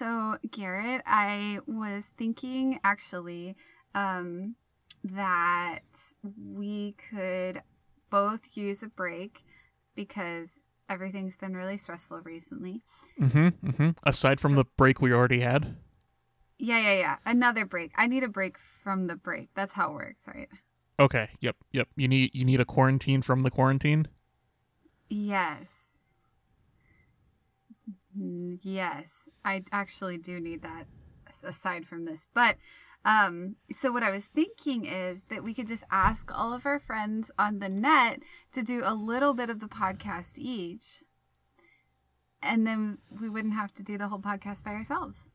So, Garrett, I was thinking actually um, that we could both use a break because everything's been really stressful recently. Mm-hmm. mm-hmm. Aside from the break we already had. Yeah, yeah, yeah. Another break. I need a break from the break. That's how it works, right? Okay. Yep. Yep. You need you need a quarantine from the quarantine. Yes. Mm, Yes, I actually do need that aside from this. But um so what I was thinking is that we could just ask all of our friends on the net to do a little bit of the podcast each. And then we wouldn't have to do the whole podcast by ourselves.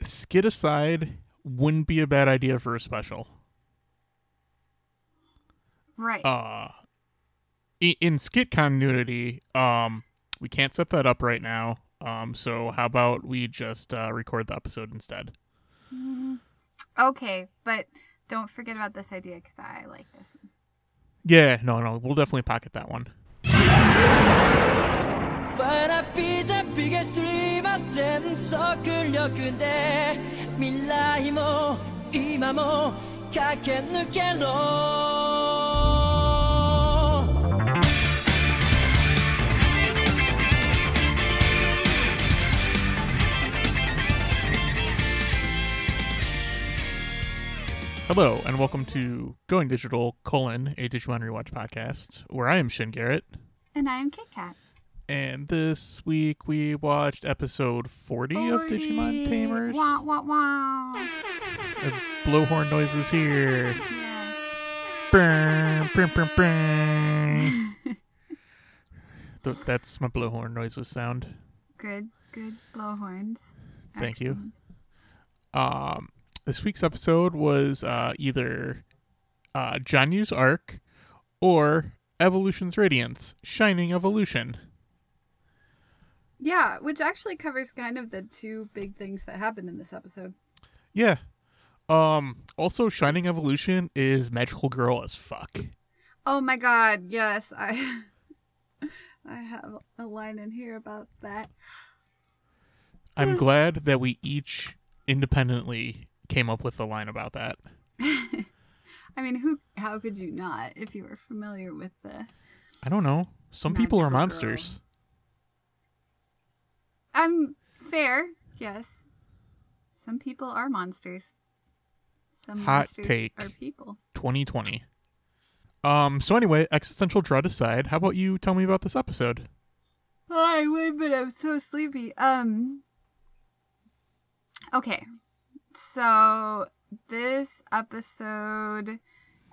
Skid aside wouldn't be a bad idea for a special. Right. Uh in skit continuity, um we can't set that up right now. Um so how about we just uh, record the episode instead? okay, but don't forget about this idea cuz I like this one. Yeah, no, no, we'll definitely pocket that one. Hello, and welcome to Going Digital, colon, a Digimon Rewatch podcast, where I am Shin Garrett. And I am Kit Kat. And this week we watched episode 40, of Digimon Tamers. Wah wah wah. Blowhorn noises here. Yes. Th- That's my blowhorn noises sound. Good, good blowhorns. Thank you. Um, this week's episode was uh, either uh, Janyu's arc or Evolution's Radiance, Shining Evolution. Yeah, which actually covers kind of the two big things that happened in this episode. Yeah. Um. Also, Shining Evolution is magical girl as fuck. Oh my god, yes, I I have a line in here about that. I'm glad that we each independently came up with the line about that. I mean, who how could you not if you were familiar with the I don't know. Some people are Magical girl. monsters. I'm fair, yes. Some people are monsters. Some Hot monsters take. are people. 2020. Um. So anyway, existential dread aside, how about you tell me about this episode? I would, but I'm so sleepy. Um. Okay, so this episode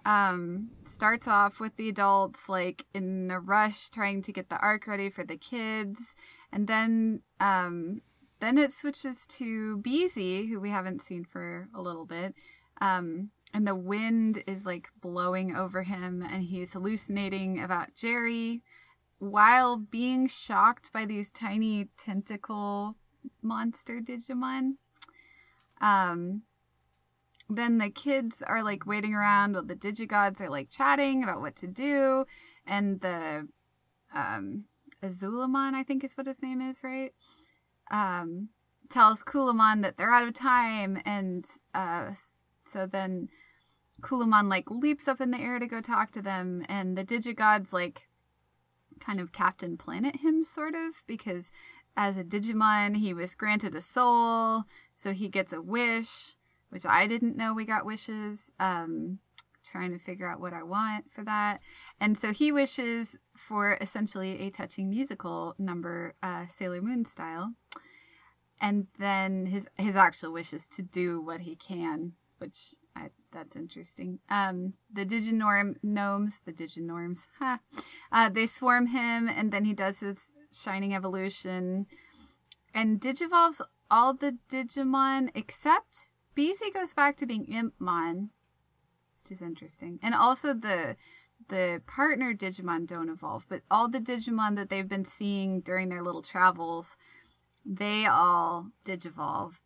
um starts off with the adults like in a rush trying to get the arc ready for the kids and then um then it switches to Beezy who we haven't seen for a little bit um and the wind is like blowing over him and he's hallucinating about Jeri while being shocked by these tiny tentacle monster Digimon. Um, then the kids are like waiting around while the Digigods. Are like chatting about what to do, and the um, Azulongmon, I think is what his name is, right? Um, tells Kulamon that they're out of time, and uh, so then Kulamon like leaps up in the air to go talk to them, and the Digigods like kind of Captain Planet him, sort of, because as a Digimon, he was granted a soul, so he gets a wish, which I didn't know we got wishes. Um, trying to figure out what I want for that. And so he wishes for essentially a touching musical number, uh, Sailor Moon style. And then his his actual wish is to do what he can, which I, that's interesting. Um, the Diginorm gnomes, the Diginorms, ha, uh, they swarm him, and then he does his shining evolution, and digivolves all the Digimon except Beezy goes back to being Impmon, which is interesting, and also the the partner Digimon don't evolve, but all the Digimon that they've been seeing during their little travels, they all digivolve.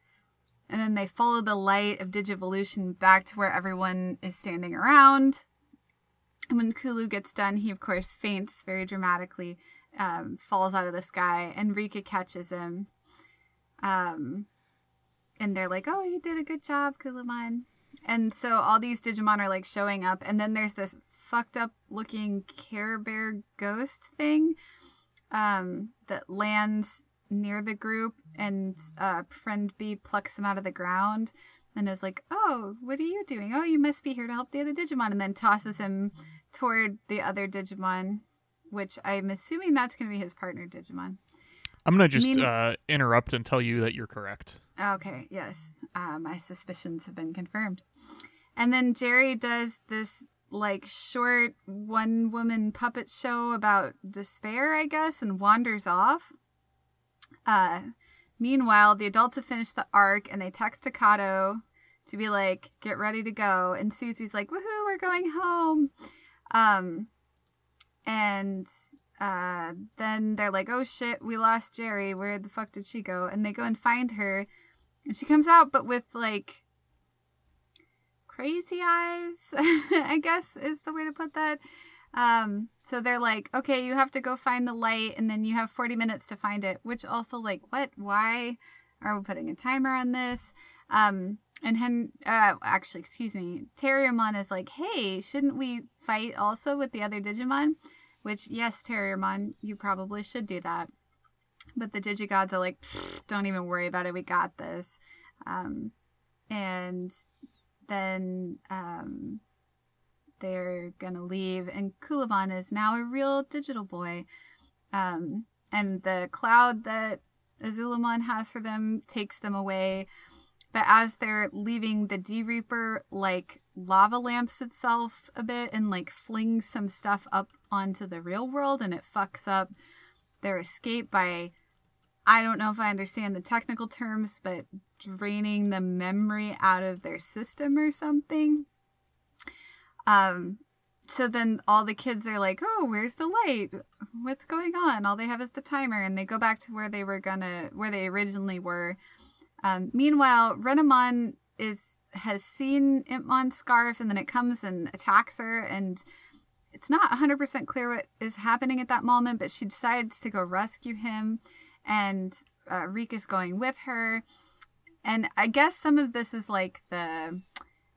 And then they follow the light of Digivolution back to where everyone is standing around. And when Kulu gets done, he of course faints very dramatically, um, falls out of the sky, and Rika catches him. Um, and they're like, "Oh, you did a good job, Kulamon." And so all these Digimon are like showing up, and then there's this fucked up looking Care Bear ghost thing um, that lands near the group, and uh, friend B plucks him out of the ground and is like, "Oh, what are you doing? Oh, you must be here to help the other Digimon," and then tosses him toward the other Digimon, which I'm assuming that's going to be his partner Digimon. I'm gonna just Mean- uh, interrupt and tell you that you're correct. Okay, yes. Uh, my suspicions have been confirmed. And then Jeri does this like short one woman puppet show about despair, I guess, and wanders off. Uh, meanwhile, the adults have finished the arc and they text Takato to be like, get ready to go. And Susie's like, woohoo, we're going home. Um, and uh, then they're like, oh shit, we lost Jeri. Where the fuck did she go? And they go and find her. And she comes out, but with like crazy eyes, I guess is the way to put that. Um, so they're like, okay, you have to go find the light, and then you have 40 minutes to find it, which also, like, what? Why are we putting a timer on this? Um, and Hen, uh, actually, excuse me, Terriermon is like, hey, shouldn't we fight also with the other Digimon? Which, yes, Terriermon, you probably should do that. But the Digigods are like, don't even worry about it, we got this. Um, and then um, they're gonna leave, and Kulamon is now a real digital boy. Um, and the cloud that Azulongmon has for them takes them away. But as they're leaving, the D Reaper like lava lamps itself a bit and like flings some stuff up onto the real world, and it fucks up their escape by I don't know if I understand the technical terms, but draining the memory out of their system or something. Um, so then all the kids are like, "Oh, where's the light? What's going on?" All they have is the timer, and they go back to where they were gonna, where they originally were. Um, meanwhile, Renamon is has seen Impmon's scarf, and then it comes and attacks her, and it's not 100% clear what is happening at that moment, but she decides to go rescue him, and uh, Rika's going with her. And I guess some of this is like the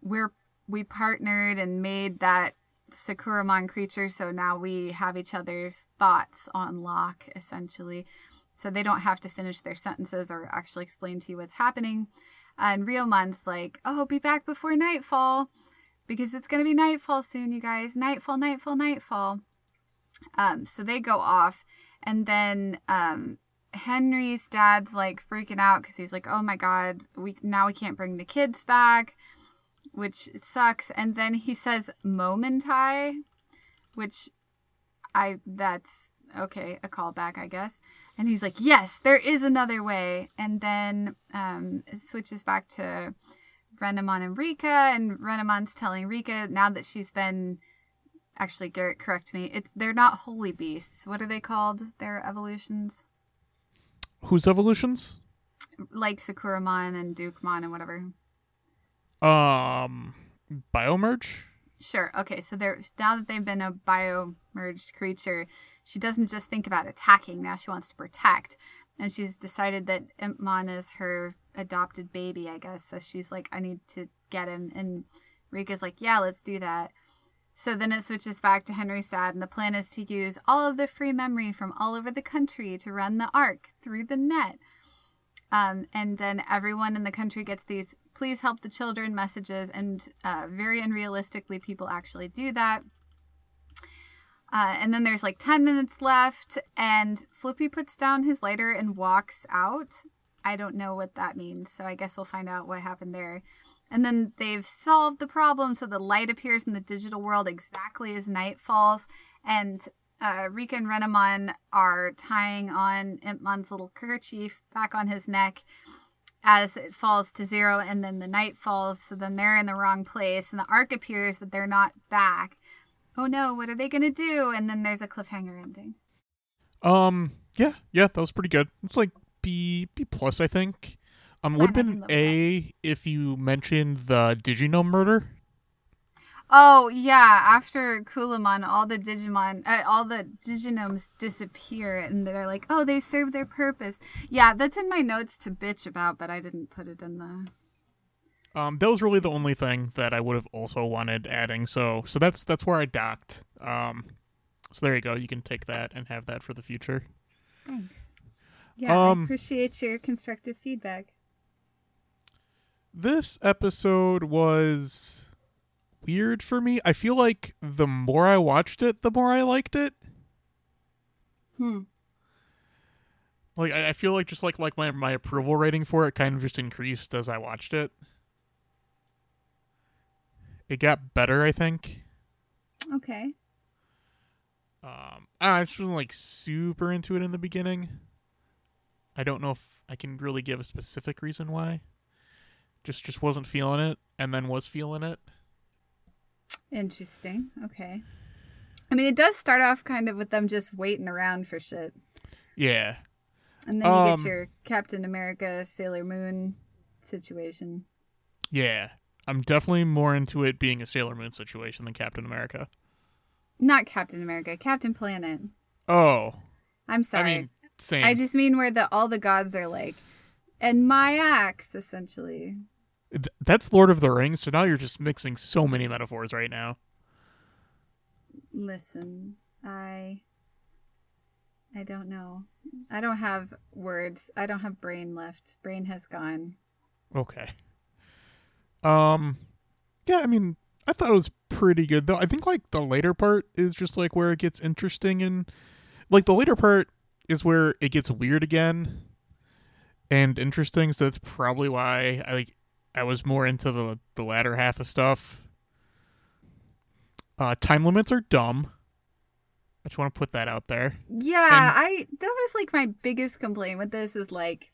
we're we partnered and made that Sakuyamon creature, so now we have each other's thoughts on lock, essentially. So they don't have to finish their sentences or actually explain to you what's happening. And Ryomon's like, oh, be back before nightfall because it's going to be nightfall soon, you guys. Nightfall, nightfall, nightfall. Um, so they go off. And then um, Henry's dad's like freaking out because he's like, oh my God, we now we can't bring the kids back, which sucks. And then he says Momentai, which I, that's okay, a callback, I guess. And he's like, yes, there is another way. And then um, it switches back to Renamon and Rika, and Renamon's telling Rika now that she's been. Actually, Garrett, correct me. It's they're not holy beasts. What are they called? Their evolutions, Whose evolutions? like Sakuyamon and Dukemon and whatever. Um, biomerge. Sure. Okay. So they're now that they've been a bio merged creature, she doesn't just think about attacking. Now she wants to protect, and she's decided that Impmon is her adopted baby. I guess so. She's like, I need to get him, and Rika's like, Yeah, let's do that. So then it switches back to Henry's dad, and the plan is to use all of the free memory from all over the country to run the arc through the net. Um, and then everyone in the country gets these please help the children messages, and uh, very unrealistically, people actually do that. Uh, and then there's like 10 minutes left, and Flippy puts down his lighter and walks out. I don't know what that means, so I guess we'll find out what happened there. And then they've solved the problem, so the light appears in the digital world exactly as night falls, and uh, Rika and Renamon are tying on Impmon's little kerchief back on his neck as it falls to zero, and then the night falls, so then they're in the wrong place, and the arc appears, but they're not back. Oh no, what are they gonna do? And then there's a cliffhanger ending. Um, yeah, yeah, that was pretty good. It's like B B plus, I think. Um, would have been A if you mentioned the Diginome murder. Oh yeah, after Kulamon, all the Digimon, uh, all the Diginomes disappear, and they're like, "Oh, they serve their purpose." Yeah, that's in my notes to bitch about, but I didn't put it in the. Um, that was really the only thing that I would have also wanted adding. So, so that's that's where I docked. Um, so there you go. You can take that and have that for the future. Thanks. Yeah, I Um, appreciate your constructive feedback. This episode was weird for me. I feel like the more I watched it, the more I liked it. Hmm. Like I, I feel like just like like my my approval rating for it kind of just increased as I watched it. It got better, I think. Okay. Um, I just wasn't like super into it in the beginning. I don't know if I can really give a specific reason why. Just just wasn't feeling it, and then was feeling it. Interesting. Okay. I mean, it does start off kind of with them just waiting around for shit. Yeah, And then you Um, get your Captain America, Sailor Moon situation. yeah. I'm definitely more into it being a Sailor Moon situation than Captain America. Not Captain America, Captain Planet. Oh, I'm sorry. I mean, same. I just mean where the all the gods are like, and my axe, essentially. Th- That's Lord of the Rings, so now you're just mixing so many metaphors right now. Listen, I. I don't know. I don't have words. I don't have brain left. Brain has gone. Okay. Um yeah, I mean, I thought it was pretty good though. I think like the later part is just like where it gets interesting and like the later part is where it gets weird again and interesting, so that's probably why I like I was more into the the latter half of stuff. Uh time limits are dumb. I just want to put that out there. Yeah, I that was like my biggest complaint with this is like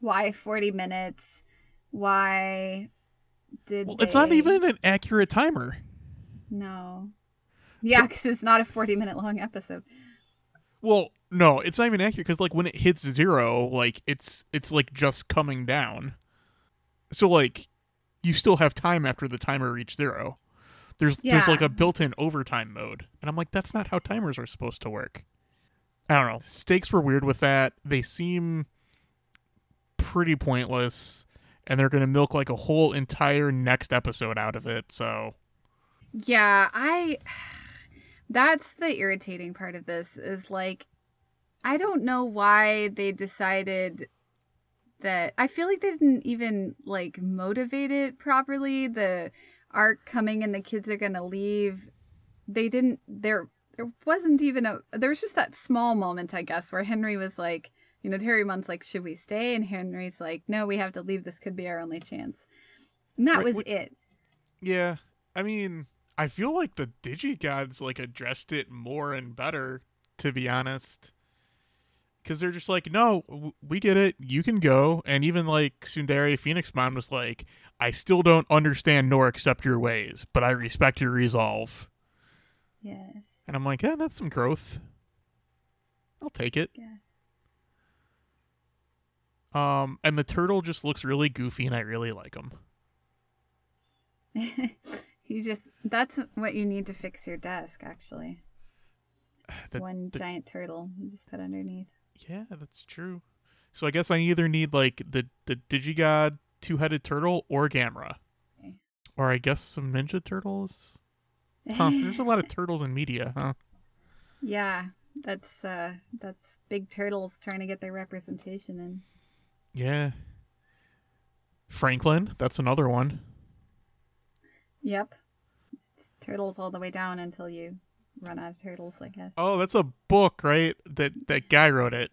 why 40 minutes? Why did Well, it's not even an accurate timer. No. Yeah, cuz it's not a 40 minute long episode. Well, no, it's not even accurate because like when it hits zero, like it's it's like just coming down. So like you still have time after the timer reached zero. There's there's like a built-in overtime mode, and I'm like, that's not how timers are supposed to work. I don't know. Stakes were weird with that. They seem pretty pointless, and they're gonna milk like a whole entire next episode out of it. So Yeah, I that's the irritating part of this is like I don't know why they decided that I feel like they didn't even like motivate it properly. The arc coming and the kids are going to leave. They didn't there there wasn't even a there was just that small moment I guess where Henry was like, you know, Terriermon's like, "Should we stay?" and Henry's like, "No, we have to leave. This could be our only chance." And that Right, was wh- it. Yeah, I mean, I feel like the Digigods like addressed it more and better, to be honest. Because they're just like, no, w- we get it. You can go. And even like Sundari Phoenixmon was like, I still don't understand nor accept your ways, but I respect your resolve. Yes. And I'm like, yeah, that's some growth. I'll take it. Yeah. Um, and the turtle just looks really goofy, and I really like him. you just that's what you need to fix your desk actually The- one the- giant turtle you just put underneath Yeah, that's true. So I guess I either need like the the Digigod two headed turtle or Gamera. Okay. Or I guess some Ninja Turtles. Huh, there's a lot of turtles in media, huh? yeah that's uh that's big turtles trying to get their representation in Yeah. Franklin, that's another one. yep it's turtles all the way down until you run out of turtles i guess Oh, that's a book, right? That that guy wrote it.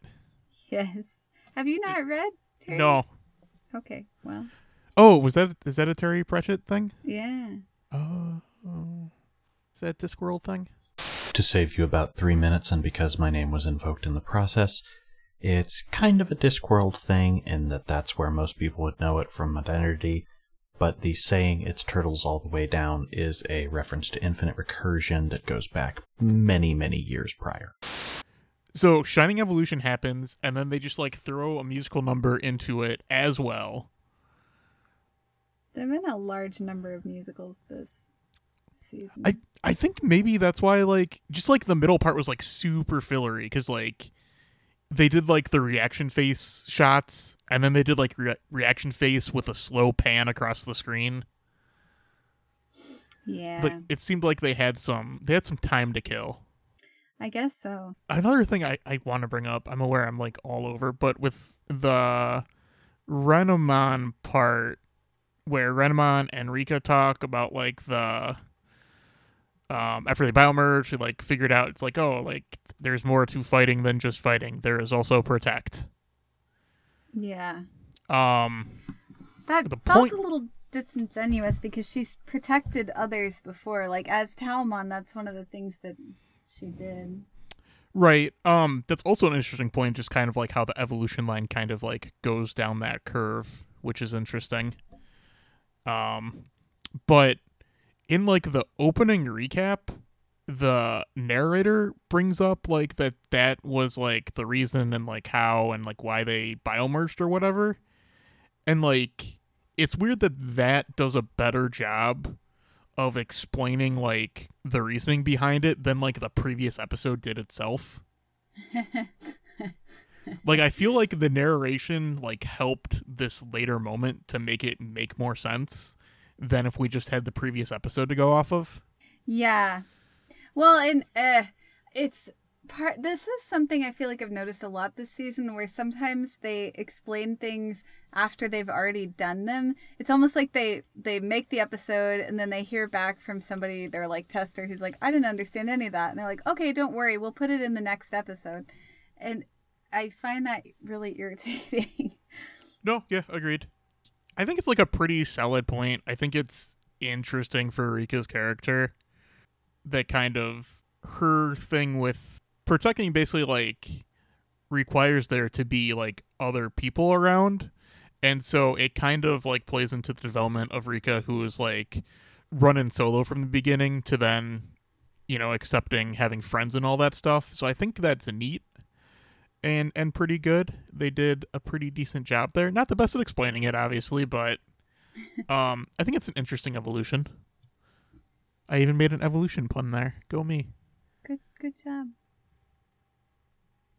yes have you not read Terry? No. okay well Oh, was that is that a Terry Pratchett thing? yeah Oh. Is that a Discworld thing? to save you about three minutes, and because my name was invoked in the process, it's kind of a Discworld thing in that that's where most people would know it from Identity, but the saying it's turtles all the way down is a reference to infinite recursion that goes back many, many years prior. So Shining Evolution happens, and then they just like throw a musical number into it as well. there've been a large number of musicals this season. I I think maybe that's why like just like the middle part was like super fillery because like they did like the reaction face shots and then they did like re- reaction face with a slow pan across the screen. yeah, But it seemed like they had some they had some time to kill. I guess so. Another thing I, I want to bring up, I'm aware I'm like all over, but with the Renamon part where Renamon and Rika talk about like the um after they biomerge, they like figured out it's like, oh, like there's more to fighting than just fighting. There is also protect. Yeah, Um that The felt point- a little disingenuous because she's protected others before. Like as Taomon, that's one of the things that she did. Right. Um that's also an interesting point just kind of like how the evolution line kind of like goes down that curve, which is interesting. Um but in like the opening recap, the narrator brings up like that that was like the reason and like how and like why they biomerged or whatever. And like it's weird that that does a better job of explaining like the reasoning behind it than like the previous episode did itself. like I feel like the narration like helped this later moment to make it make more sense than if we just had the previous episode to go off of. Yeah. Well, and uh, it's part. This is something I feel like I've noticed a lot this season, where sometimes they explain things after they've already done them. It's almost like they they make the episode and then they hear back from somebody, their like tester, who's like, "I didn't understand any of that," and they're like, "Okay, don't worry, we'll put it in the next episode." And I find that really irritating. No, yeah, agreed. I think it's like a pretty solid point. I think it's interesting for Rika's character that kind of her thing with protecting basically like requires there to be like other people around. And so it kind of like plays into the development of Rika who is like running solo from the beginning to then, you know, accepting having friends and all that stuff. So I think that's neat and and pretty good. They did a pretty decent job there. Not the best at explaining it, obviously, but um, I think it's an interesting evolution. I even made an evolution pun there. Go me. Good good job.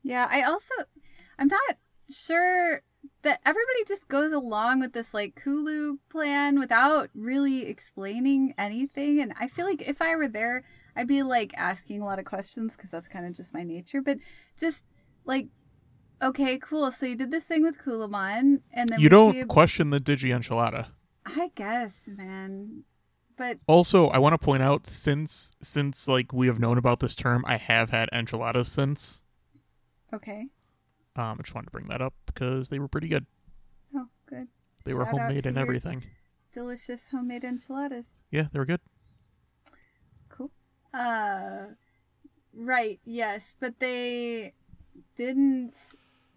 Yeah, I also I'm not sure that everybody just goes along with this like Hulu plan without really explaining anything and I feel like if I were there I'd be like asking a lot of questions cuz that's kind of just my nature but just like okay, cool. So you did this thing with Kulamon and then you don't a- question the Digi Enchilada. I guess, man. But Also, I want to point out since since like we have known about this term, I have had enchiladas since. okay. Um, I just wanted to bring that up because they were pretty good. Oh, good. They were Shout out homemade and everything. Delicious homemade enchiladas. Yeah, they were good. Cool. Uh right, yes, but they didn't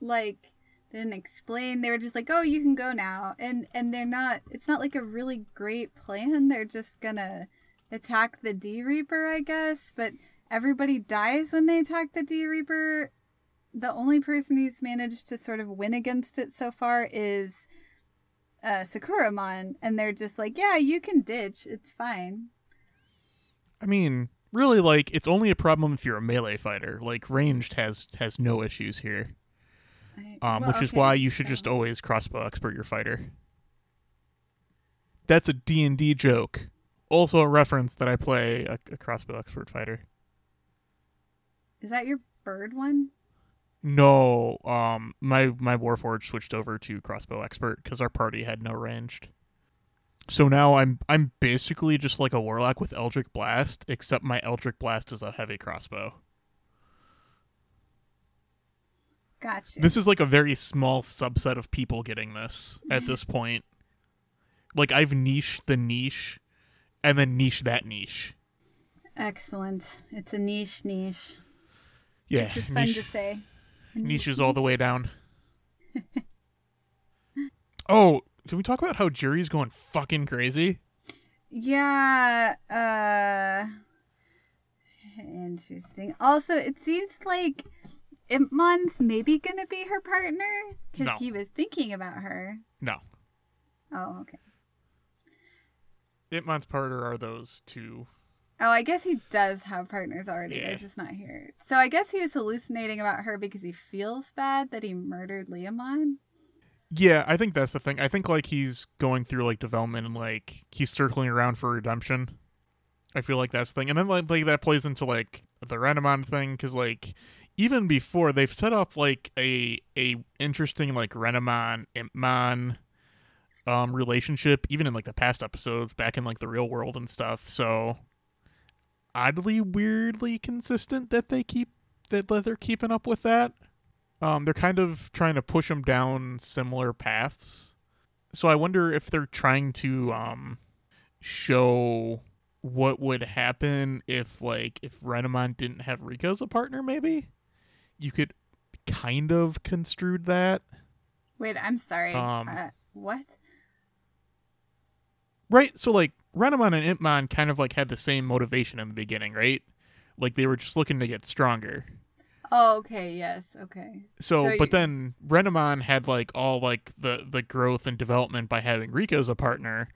like didn't explain. They were just like, "Oh, you can go now." And and they're not it's not like a really great plan. They're just to attack the D Reaper, I guess, but everybody dies when they attack the D Reaper. The only person who's managed to sort of win against it so far is uh Sakuyamon and they're just like, "Yeah, you can ditch. It's fine." I mean, really, like it's only a problem if you're a melee fighter. Like ranged has has no issues here. I- um, well, which is why you should so- just always crossbow expert your fighter. That's a D and D joke. Also a reference that I play a, a crossbow expert fighter. Is that your bird one? No, um, my my warforged switched over to crossbow expert because our party had no ranged. So now I'm I'm basically just like a warlock with Eldritch Blast, except my Eldritch Blast is a heavy crossbow. Gotcha. This is like a very small subset of people getting this at this point. Like I've niched the niche and then niche that niche. Excellent. It's a niche niche. Yeah. Which is fun niche, to say. A niches all the way down. oh, can we talk about how Jury's going fucking crazy? Yeah. Uh. Interesting. Also, it seems like Impmon's maybe gonna be her partner because No. he was thinking about her. No. Oh, okay. Impmon's partner are those two Oh, I guess he does have partners already. Yeah. They're just not here. So I guess he was hallucinating about her because he feels bad that he murdered Leomon. Yeah, I think that's the thing. I think like he's going through like development and like he's circling around for redemption. I feel like that's the thing, and then like, like that plays into like the Renamon thing because like even before they've set up like a a interesting like Renamon Impmon um relationship even in like the past episodes back in like the real world and stuff. So oddly weirdly consistent that they keep that, they're keeping up with that. Um, they're kind of trying to push them down similar paths. So I wonder if they're trying to um show what would happen if like if Renamon didn't have Rika as a partner maybe. You could kind of construed that. Wait, I'm sorry. Um, uh, what? Right? So like Renamon and Impmon kind of like had the same motivation in the beginning, right? Like they were just looking to get stronger. Oh, okay. Yes. Okay. So, So but you- then Renamon had like all like the the growth and development by having Rika as a partner,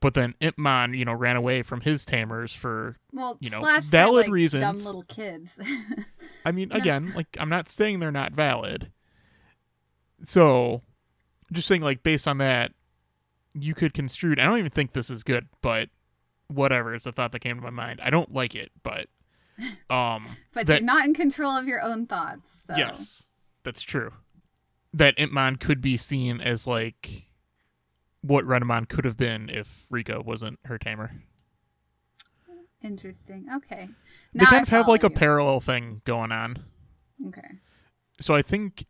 but then Impmon, you know, ran away from his tamers for. Well, You know, valid like, reasons. Dumb little kids. I mean, No. again, like I'm not saying they're not valid. So, just saying, like based on that, you could construe. I don't even think this is good, but whatever. It's a thought that came to my mind. I don't like it, but um, but that- you're not in control of your own thoughts. So. Yes, that's true. That Impmon could be seen as like what Renamon could have been if Rika wasn't her tamer. Interesting. Okay. They kind I of have like a parallel thing going on. Okay. So I think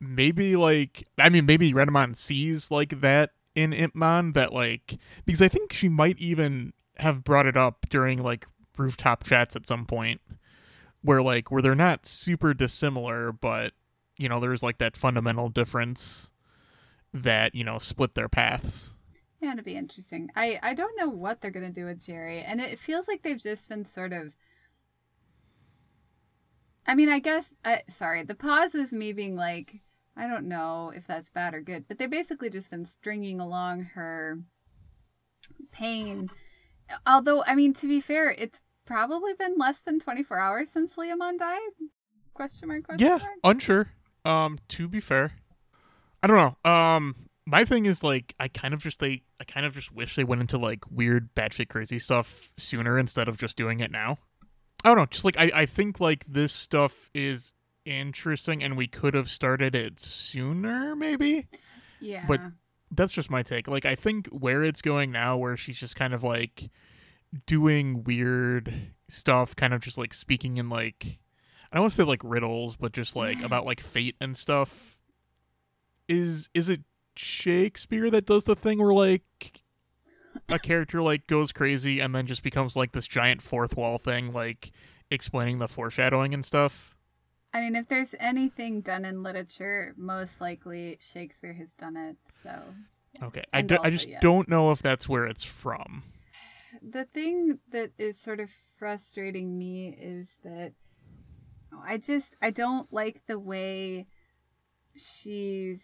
maybe like I mean maybe Renamon sees like that in Impmon that like because I think she might even have brought it up during like rooftop chats at some point where like where they're not super dissimilar but you know there's like that fundamental difference that you know split their paths. Yeah, it'd be interesting. I I don't know what they're gonna do with Jeri, and it feels like they've just been sort of. I mean, I guess. Uh, sorry, the pause was me being like, I don't know if that's bad or good, but they basically just been stringing along her pain. Although, I mean, to be fair, it's probably been less than twenty four hours since Leomon died. Question mark? Question Yeah, mark? unsure. Um, to be fair, I don't know. Um, my thing is like I kind of just they I kind of just wish they went into like weird batshit crazy stuff sooner instead of just doing it now. I don't know. Just like I I think like this stuff is interesting and we could have started it sooner maybe. Yeah. but- That's just my take. Like I think where it's going now, where she's just kind of like doing weird stuff, kind of just like speaking in like I don't want to say like riddles, but just like about like fate and stuff. Is is it Shakespeare that does the thing where like a character like goes crazy and then just becomes like this giant fourth wall thing, like explaining the foreshadowing and stuff? I mean, if there's anything done in literature, most likely Shakespeare has done it. So yes. Okay, I, do, I just yes. don't know if that's where it's from. The thing that is sort of frustrating me is that oh, I just I don't like the way she's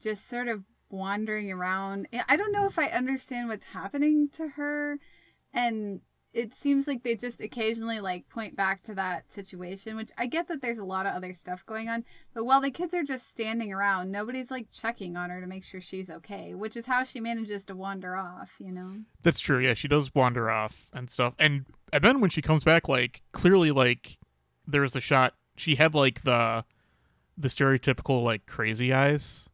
just sort of wandering around. I don't know if I understand what's happening to her and it seems like they just occasionally like point back to that situation, which I get that there's a lot of other stuff going on, but while the kids are just standing around, nobody's like checking on her to make sure she's okay, which is how she manages to wander off, you know. That's true. Yeah, she does wander off and stuff. And and then when she comes back, like clearly, like there was a shot. She had like the the stereotypical like crazy eyes,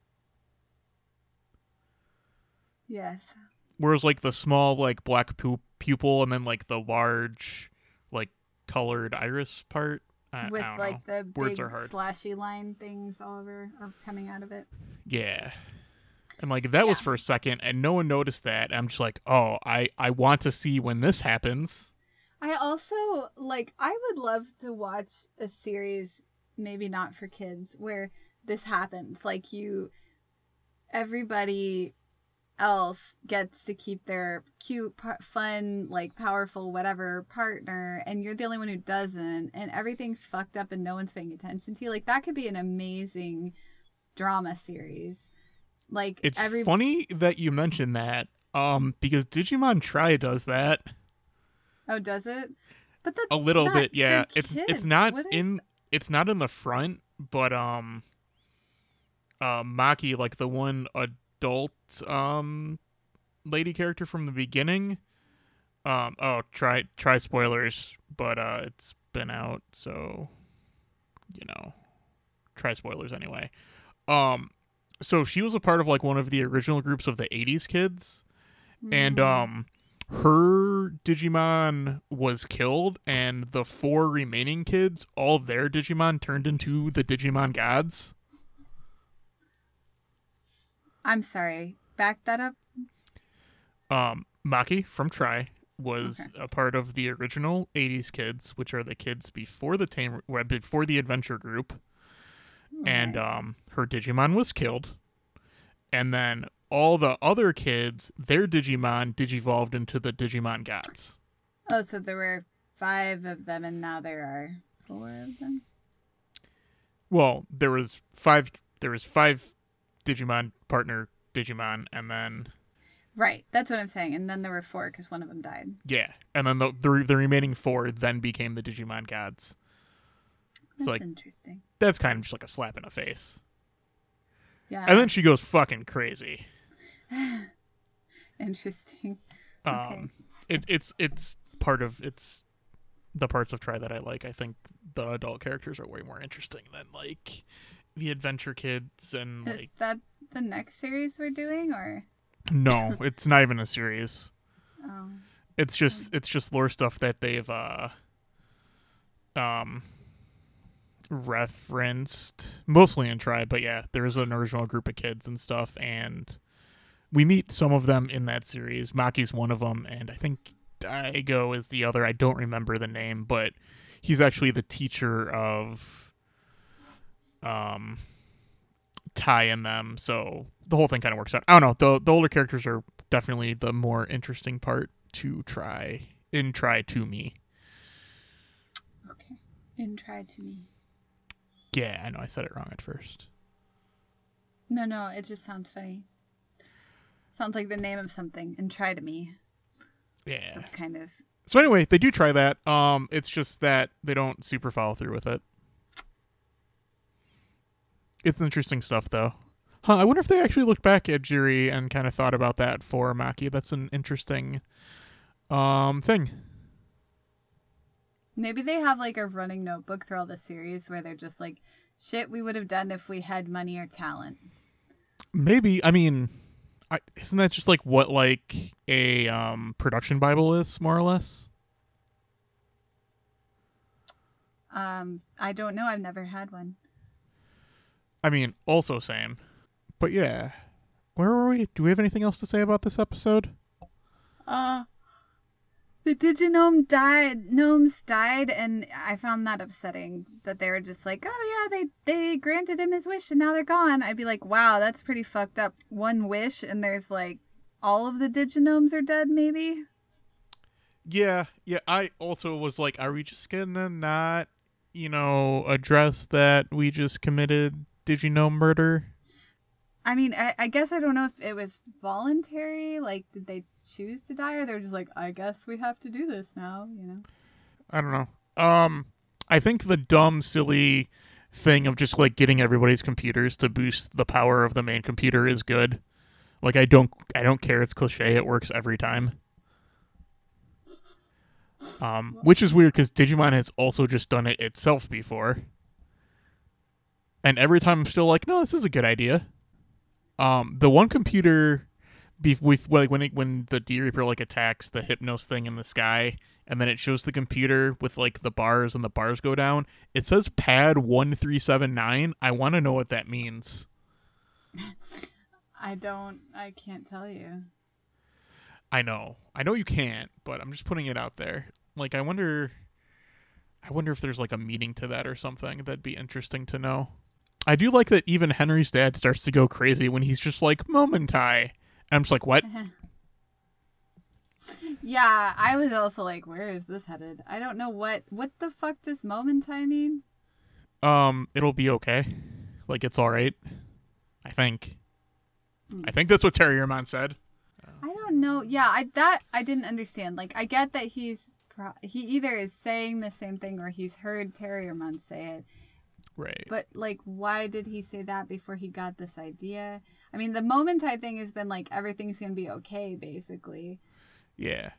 Yes. whereas like the small like black pu- pupil and then like the large like colored iris part. I, With I like know. the Words big are slashy line things all over or coming out of it. Yeah. And like that was for a second, and no one noticed that. I'm just like, oh, I I want to see when this happens. I also like I would love to watch a series maybe not for kids where this happens like you everybody else gets to keep their cute pu- fun like powerful whatever partner and you're the only one who doesn't and everything's fucked up and no one's paying attention to you like that could be an amazing drama series like It's every funny that you mentioned that, um, because Digimon Tri does that. Oh, does it? But that's A little bit, yeah. It's it's not What is- in it's not in the front, but um uh Maki, like the one adult um lady character from the beginning. Um oh tri tri spoilers, but uh it's been out, so you know. Tri spoilers anyway. Um so she was a part of like one of the original groups of the 80s kids and Mm. um her digimon was killed and the four remaining kids all their digimon turned into the digimon gods I'm sorry. Back that up. um maki from tri was Okay. a part of the original 80s kids which are the kids before the tame before the adventure group and um her digimon was killed and then all the other kids their digimon digivolved into the digimon gods Oh, so there were five of them, and now there are four of them. Well, there was five. There was five Digimon partner Digimon, and then Right. That's what I'm saying. And then there were four because one of them died. yeah, and then the the, the remaining four then became the Digimon gods. That's like- interesting. That's kind of just like a slap in the face. Yeah. And then she goes fucking crazy. interesting. Um, Okay. it it's it's part of it's the parts of Tri that I like. I think the adult characters are way more interesting than like the adventure kids and Is like that the next series we're doing, or? no, it's not even a series. Oh. it's just it's just lore stuff that they've uh um referenced mostly in tribe but yeah there's an original group of kids and stuff and we meet some of them in that series maki's one of them and i think daigo is the other i don't remember the name but he's actually the teacher of um Tai and them so the whole thing kind of works out i don't know the, the older characters are definitely the more interesting part to try in try to me Okay. And try to me. yeah i know i said it wrong at first No, no. It just sounds funny. Sounds like the name of something. And try to me. yeah Some kind of. so anyway they do try that um it's just that they don't super follow through with it it's interesting stuff though huh i wonder if they actually looked back at jiri and kind of thought about that for maki that's an interesting um thing Maybe they have like a running notebook through all the series where they're just like, shit we would have done if we had money or talent. maybe i mean I, isn't that just like what like a um production bible is more or less Um, I don't know. I've never had one. I mean, also same. But yeah. Where were we? Do we have anything else to say about this episode? Uh, the Diginome died. Gnomes died, and I found that upsetting. That they were just like, oh yeah, they they granted him his wish, and now they're gone. I'd be like, wow, that's pretty fucked up. One wish, and there's like all of the Diginomes are dead. Maybe. Yeah, yeah. I also was like, are we just gonna not, you know, address that we just committed Diginome murder? I mean, I, I guess I don't know if it was voluntary. Like, did they choose to die, or they're just like, I guess we have to do this now. You know. I don't know. Um, I think the dumb, silly thing of just like getting everybody's computers to boost the power of the main computer is good. Like, I don't, I don't care. It's cliche. It works every time. Um, which is weird because Digimon has also just done it itself before, and every time I'm still like, no, this is a good idea. Um, the one computer, be- with like when it, when the D Reaper like attacks the Hypnos thing in the sky, and then it shows the computer with like the bars and the bars go down. It says pad one three seven nine. I want to know what that means. I don't. I can't tell you. I know, I know you can't, but I'm just putting it out there. Like, I wonder, I wonder if there's like a meaning to that or something. That'd be interesting to know. I do like that even Henry's dad starts to go crazy when he's just like Momentai. And I'm just like, what? Yeah, I was also like, where is this headed? I don't know what what the fuck does momentai mean? Um, it'll be okay. Like it's all right. I think. I think that's what Terry Terriermon said. I don't know. Yeah, I that I didn't understand. Like I get that he's pro- he either is saying the same thing or he's heard Terry Terriermon say it. Right. But like, why did he say that before he got this idea? I mean, the Momentai thing has been like everything's gonna be okay, basically. yeah.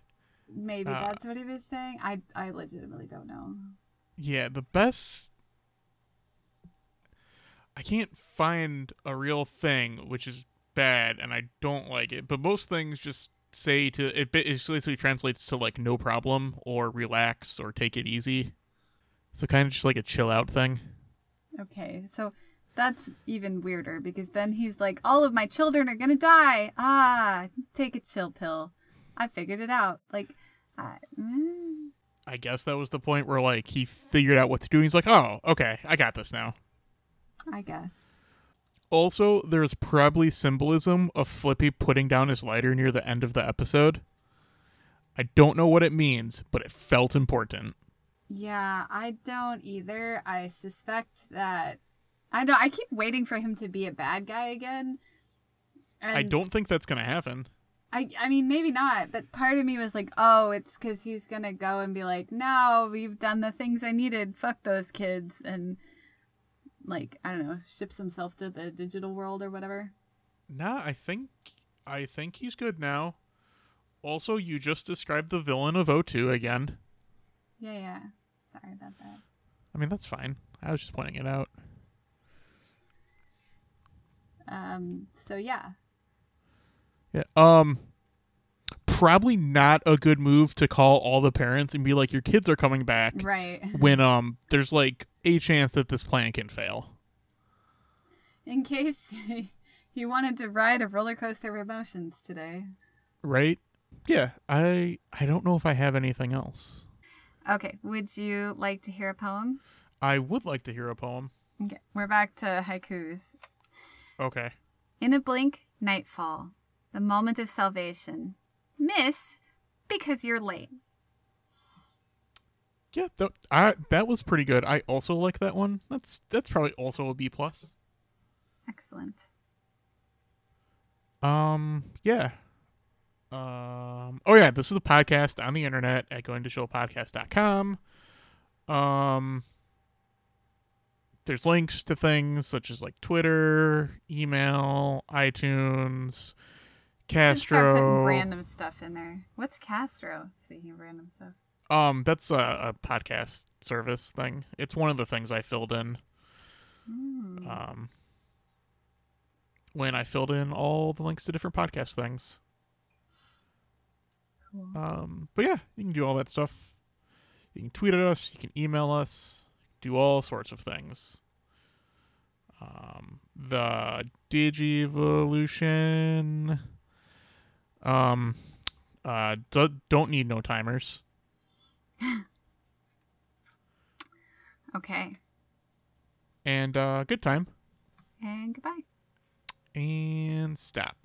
Maybe Uh, that's what he was saying. I I legitimately don't know. Yeah, the best. I can't find a real thing, which is bad, and I don't like it. But most things just say to it basically translates to like no problem or relax or take it easy. So kind of just like a chill out thing. Okay, so that's even weirder because then he's like, all of my children are gonna die. Ah, take a chill pill. I figured it out. Like, I, mm, I guess that was the point where like he figured out what to do. He's like, oh, okay, I got this now. I guess. Also, there's probably symbolism of Flippy putting down his lighter near the end of the episode. I don't know what it means, but it felt important. Yeah, I don't either. I suspect that I know. I keep waiting for him to be a bad guy again. I don't think that's going to happen. I I mean maybe not, but part of me was like, oh, it's because he's gonna go and be like, no, we've done the things I needed. Fuck those kids, and like I don't know, ships himself to the digital world or whatever. Nah, I think I think he's good now. Also, you just described the villain of O2 again. Yeah, yeah. Sorry about that. I mean, that's fine. I was just pointing it out. Um. So yeah. Yeah. Um probably not a good move to call all the parents and be like your kids are coming back Right. when um there's like a chance that this plan can fail. In case he wanted to ride a roller coaster of emotions today. Right? Yeah, I I don't know if I have anything else. Okay. Would you like to hear a poem? I would like to hear a poem. Okay. We're back to haikus. Okay. In a blink, nightfall, the moment of salvation. Missed because you're late. Yeah, that I that was pretty good. I also like that one. That's that's probably also a B plus. Excellent. Um, yeah. Um, oh yeah, this is a podcast on the internet at goingtoshowpodcast.com. Um, there's links to things such as like Twitter, email, iTunes, start putting Castro. random stuff in there. What's Castro? Speaking of random stuff. Um, that's a, a podcast service thing. It's one of the things I filled in. Hmm. Um, when I filled in all the links to different podcast things. Cool. Um, but yeah, you can do all that stuff. You can tweet at us. You can email us. Do all sorts of things. Um, the Digivolution. Um, uh, do, don't need no timers. Okay. And uh, good time. And goodbye. And stop.